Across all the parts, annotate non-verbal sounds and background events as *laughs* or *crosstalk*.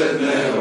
Seigneur.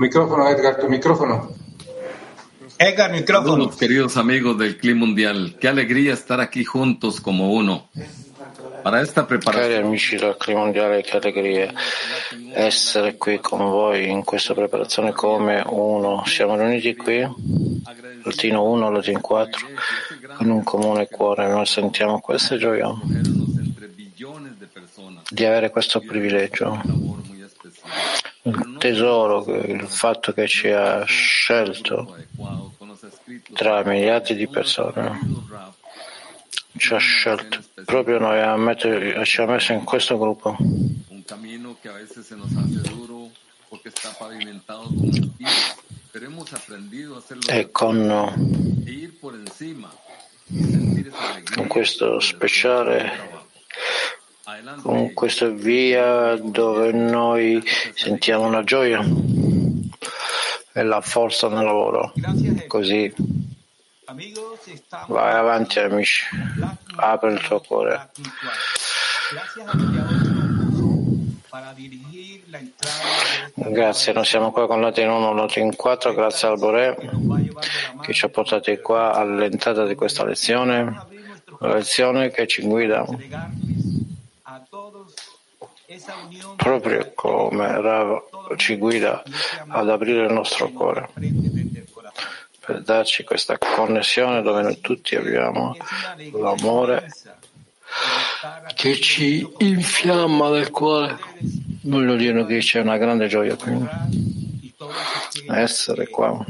Micrófono, Edgar, tu micrófono. Edgar, micrófono. Saludos, queridos amigos del Clima Mundial. Qué alegría estar aquí juntos como uno. Para esta Cari preparación, amici del Clima Mondiale, che allegria essere qui con voi in questa preparazione come uno. Siamo riuniti qui, Latino 1, Latino 4, con un comune cuore. Noi sentiamo questa gioia entre billones de personas, di avere questo privilegio. Il tesoro, il fatto che ci ha scelto tra miliardi di persone, ci ha scelto. proprio noi, ha mettere- ci ha messo in questo gruppo. E con, con questo speciale. Con questa via dove noi sentiamo una gioia e la forza nel lavoro. Così. Vai avanti amici, apri il tuo cuore. La Grazie, noi siamo qua con Latino 1, Latino 4, grazie al Bore la che ci ha portati qua all'entrata di questa lezione, una lezione che ci guida entregarles a todos esa unión proprio come Rav ci guida ad aprire il nostro cuore. per darci questa connessione dove noi tutti abbiamo l'amore che ci infiamma nel cuore. Voglio dire che c'è una grande gioia qui, essere qua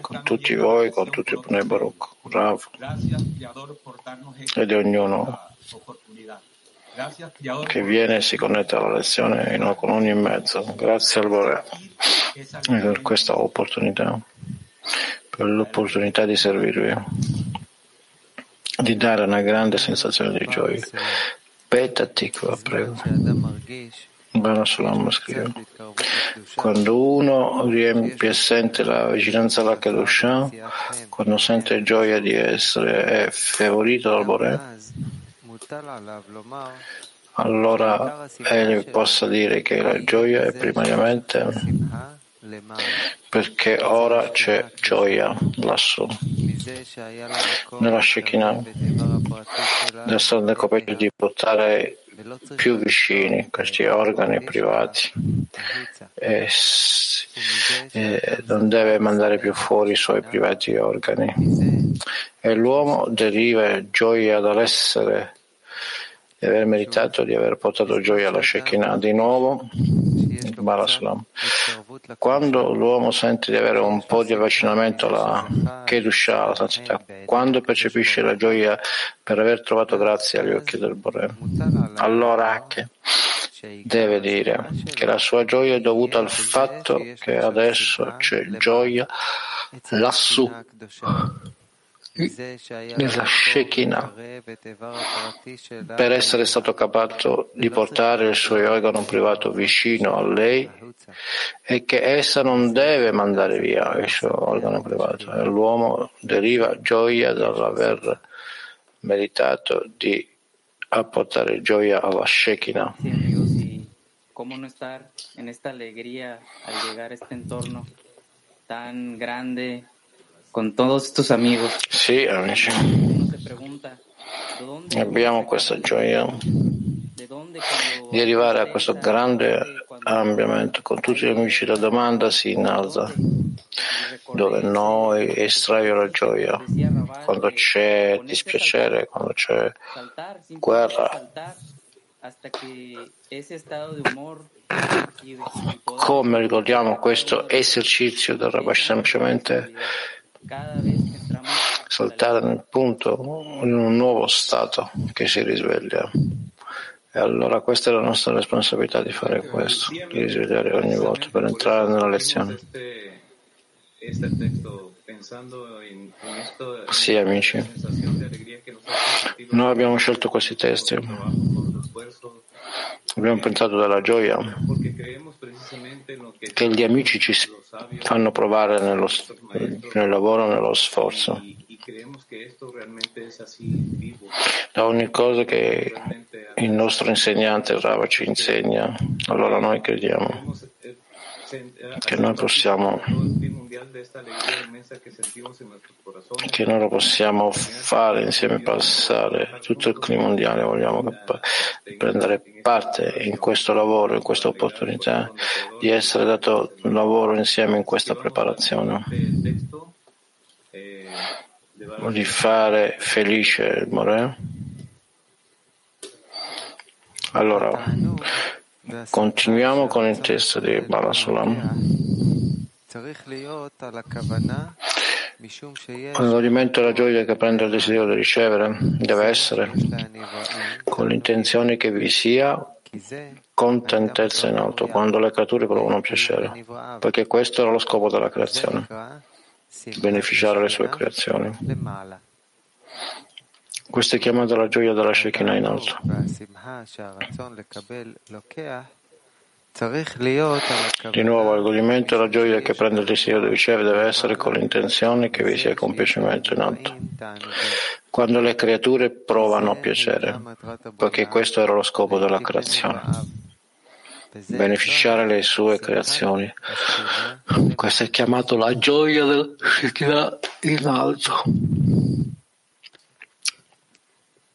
con tutti voi, con tutti otro Baruch, Rav e di ognuno che viene e si connette alla lezione con ogni mezzo. Grazie al Bore per questa opportunità, per l'opportunità di servirvi, di dare una grande sensazione di gioia. Peta Tikva, prego. Bana Sulam scrive. Quando uno riempie e sente la vicinanza alla Kedusha, quando sente gioia di essere favorito dal Bore, allora egli possa dire che la gioia è primariamente perché ora c'è gioia lassù, nella Shekinah, nel coperto di portare più vicini questi organi privati. e, e non deve mandare più fuori i suoi privati organi. E l'uomo deriva gioia dall'essere di aver meritato di aver portato gioia alla Shekinah di nuovo. Quando l'uomo sente di avere un po' di avvicinamento alla Kedusha, alla santità, quando percepisce la gioia per aver trovato grazia agli occhi del Bore, allora che deve dire che la sua gioia è dovuta al fatto che adesso c'è gioia lassù nella Shekinah per essere stato capace di portare il suo organo privato vicino a lei e che essa non deve mandare via il suo organo privato l'uomo deriva gioia dall'aver meritato di apportare gioia alla Shekinah. cómo no estar en esta alegría al llegar a este entorno tan grande con todos estos amigos. Sì, amici. Abbiamo questa gioia di arrivare a questo grande ampliamento con tutti gli amici. La domanda si innalza dove noi estraiamo la gioia quando c'è dispiacere, quando c'è guerra. Come ricordiamo questo esercizio del Rabash semplicemente saltare nel punto in un nuovo stato che si risveglia. E allora questa è la nostra responsabilità di fare questo, di risvegliare ogni volta per entrare nella lezione. Sì, amici. Noi abbiamo scelto questi testi. Abbiamo pensato della gioia che gli amici ci fanno provare nello, nel lavoro nello sforzo. Da ogni cosa che il nostro insegnante Rava ci insegna, allora noi crediamo che noi possiamo che noi lo possiamo fare insieme passare tutto il clima mondiale vogliamo prendere parte in questo lavoro in questa opportunità di essere dato lavoro insieme in questa preparazione. Di fare felice il More. Allora Continuiamo con il testo di Balasulam. L'alimento e la gioia che prende il desiderio di ricevere deve essere con l'intenzione che vi sia contentezza in alto quando le creature provano piacere, perché questo era lo scopo della creazione, beneficiare le sue creazioni. Questa è chiamata la gioia della Shekinah in alto. Di nuovo, il godimento e la gioia che prende il desiderio di ricevere deve essere con l'intenzione che vi sia compiacimento in alto. Quando le creature provano piacere, perché questo era lo scopo della creazione beneficiare le sue creazioni. Questo è chiamato la gioia del Shekinah in alto.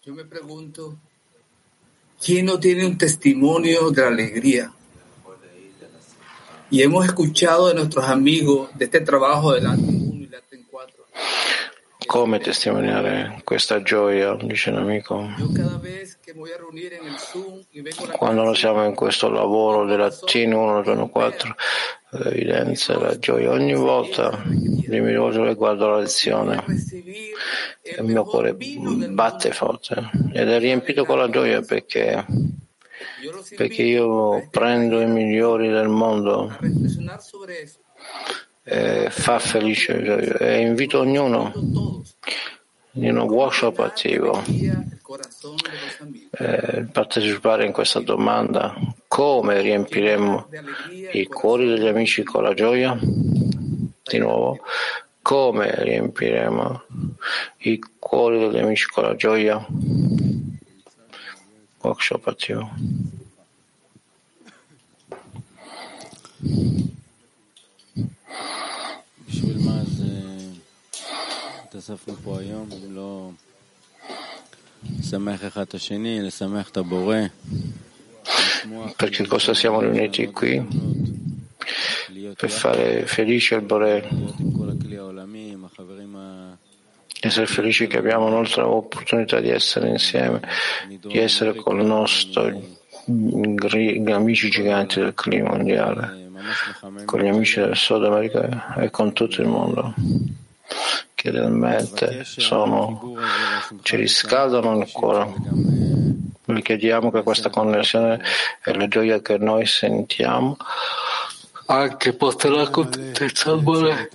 Yo me pregunto, ¿quién no tiene un testimonio de la alegría? Y hemos escuchado de nuestros amigos de este trabajo del Latin 1 y Latin 4. Come testimoniare questa gioia, dice un amico? Quando noi siamo in questo lavoro del Latino 1 e 4, l'evidenza, la gioia, ogni volta mi rivolgo e guardo la lezione il mio cuore batte forte ed è riempito con la gioia perché, perché io prendo i migliori del mondo e fa felice e invito ognuno in un workshop attivo eh, partecipare in questa domanda come riempiremo i cuori degli amici con la gioia di nuovo come riempiremo i cuori degli amici con la gioia? Workshop attivo. Per che cosa siamo riuniti qui? Per fare felice il Bore. Essere felici che abbiamo un'altra opportunità di essere insieme, di essere con i nostri amici giganti del clima mondiale con gli amici del Sud America e con tutto il mondo che realmente sono, ci riscaldano il cuore. Vi chiediamo che questa connessione e la gioia che noi sentiamo anche porterà contentezza al Bore.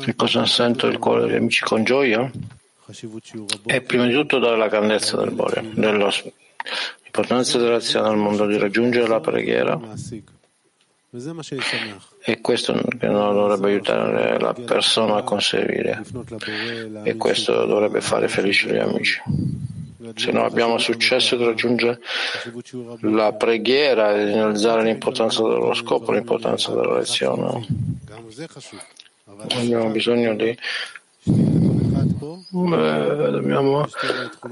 Che cosa sento il cuore degli amici con gioia? È prima di tutto dare la grandezza del Bore, l'importanza dell'azione al mondo, di raggiungere la preghiera. E questo non dovrebbe aiutare la persona a conseguire. E questo dovrebbe fare felice gli amici. Se noi abbiamo successo di raggiungere la preghiera e di innalzare l'importanza dello scopo, l'importanza della lezione, abbiamo bisogno di dobbiamo...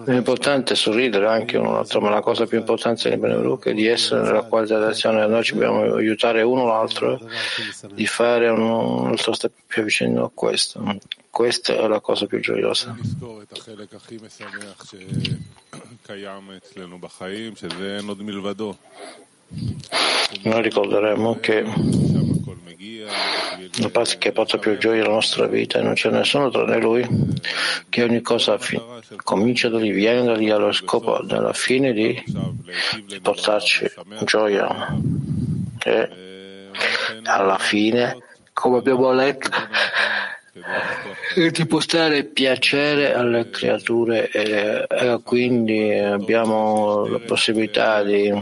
È importante sorridere anche un altro, ma la cosa più importante nel Benevolu è di essere nella qualità d'azione. Noi ci dobbiamo aiutare uno l'altro di fare un altro step più vicino a questo. Questa è la cosa più gioiosa. Noi ricorderemo che la parte che porta più gioia alla nostra vita e non c'è nessuno tranne lui, che ogni cosa fi- comincia da lì, viene da lì allo scopo della fine di, di portarci gioia. E alla fine, come abbiamo letto, *laughs* di portare piacere alle creature e, e quindi abbiamo la possibilità di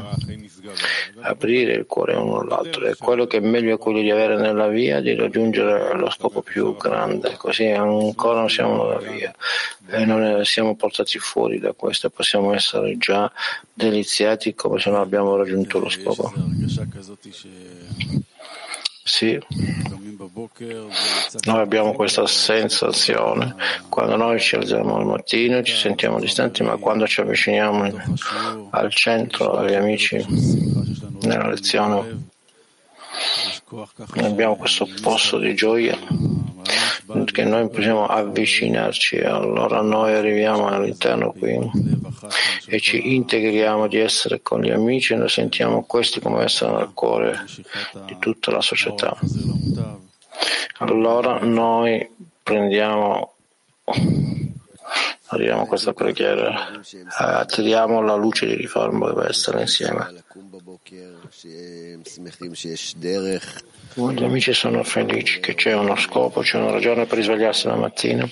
aprire il cuore uno all'altro. E quello che è meglio è quello di avere nella via di raggiungere lo scopo più grande. Così ancora non siamo nella via. E non siamo portati fuori da questo possiamo essere già deliziati come se non abbiamo raggiunto lo scopo sì, noi abbiamo questa sensazione. Quando noi ci alziamo al mattino ci sentiamo distanti, ma quando ci avviciniamo al centro, agli amici, nella lezione, abbiamo questo posto di gioia che noi possiamo avvicinarci, allora noi arriviamo all'interno qui e ci integriamo di essere con gli amici e noi sentiamo questi come essere nel cuore di tutta la società. Allora noi prendiamo arriviamo a questa preghiera, attiriamo la luce di riforma deve essere insieme. Gli amici sono felici che c'è uno scopo, c'è una ragione per risvegliarsi la mattina,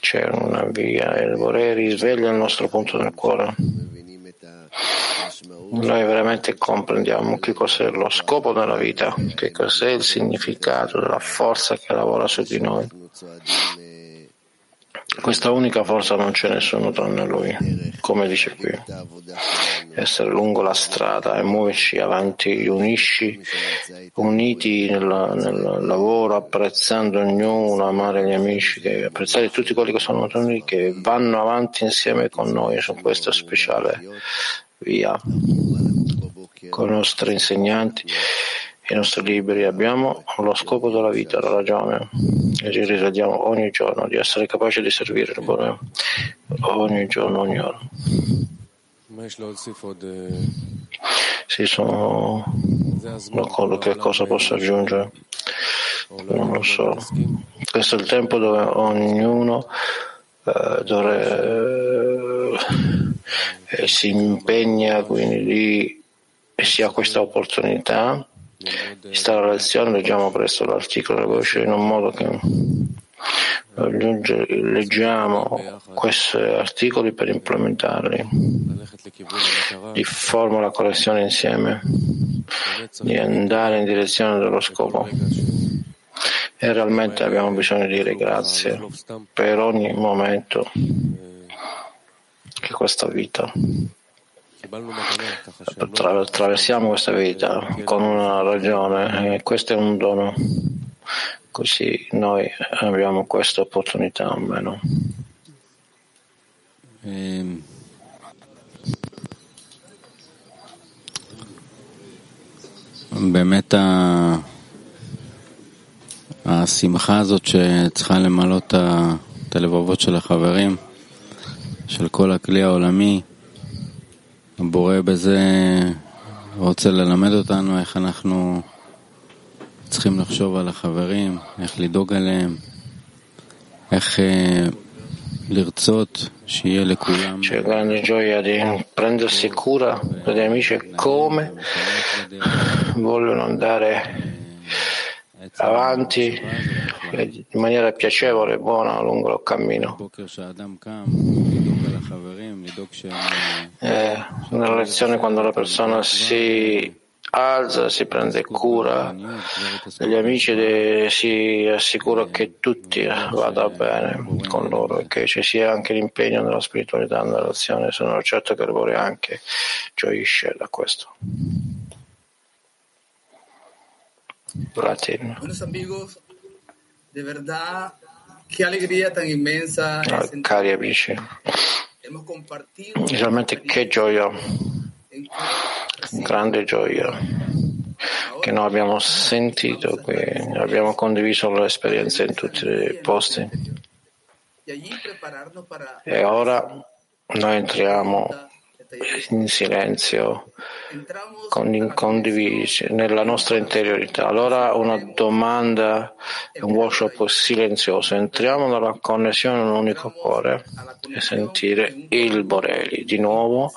c'è una via e il volere risveglia il nostro punto nel cuore. Noi veramente comprendiamo che cos'è lo scopo della vita, che cos'è il significato della forza che lavora su di noi. Questa unica forza non c'è nessuno tranne lui, come dice qui. Essere lungo la strada e muoverci avanti, unisci, uniti nel, nel, lavoro, apprezzando ognuno, amare gli amici, che, apprezzare tutti quelli che sono venuti, che vanno avanti insieme con noi su questa speciale via, con i nostri insegnanti i nostri libri, abbiamo lo scopo della vita, la ragione e ci risvegliamo ogni giorno di essere capaci di servire il buono ogni giorno, ogni ora. Sì, sono d'accordo che cosa posso aggiungere. Non lo so. Questo è il tempo dove ognuno eh, dovrebbe, eh, si impegna quindi di, e si ha questa opportunità sta la lezione, leggiamo presto l'articolo voce in un modo che leggiamo questi articoli per implementarli. Di forma la correzione insieme. Di andare in direzione dello scopo. E realmente abbiamo bisogno di dire grazie per ogni momento che questa vita attraversiamo questa vita con una ragione e questo è un dono. Così noi abbiamo questa opportunità almeno. באמת השמחה הזאת שצריכה למלא את הלבבות של החברים, של כל הכלי העולמי, הבורא בזה רוצה ללמד אותנו איך אנחנו צריכים לחשוב על החברים, איך לדאוג עליהם, איך לרצות שיהיה לכולם. C'è grande gioia di prendersi cura degli amici e come vogliono andare avanti in maniera piacevole e buona lungo il cammino. Eh, nella lezione quando la persona si alza, si prende cura degli amici e si assicura che tutti vada bene con loro e che ci sia anche l'impegno nella spiritualità, nell'azione. Sono certo che il Bore anche gioisce da questo. Buenos amigos, de verdad, qué alegría tan inmensa. Ah, cari amici, realmente che gioia, grande gioia che noi abbiamo sentito qui, abbiamo condiviso l'esperienza in tutti i posti. e ora noi entriamo in silenzio, con, condivisi nella nostra interiorità. Allora una domanda, un workshop silenzioso. Entriamo nella connessione in un unico cuore e sentire il Borelli. Di nuovo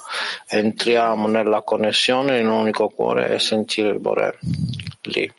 entriamo nella connessione in un unico cuore e sentire il Borelli. Lì.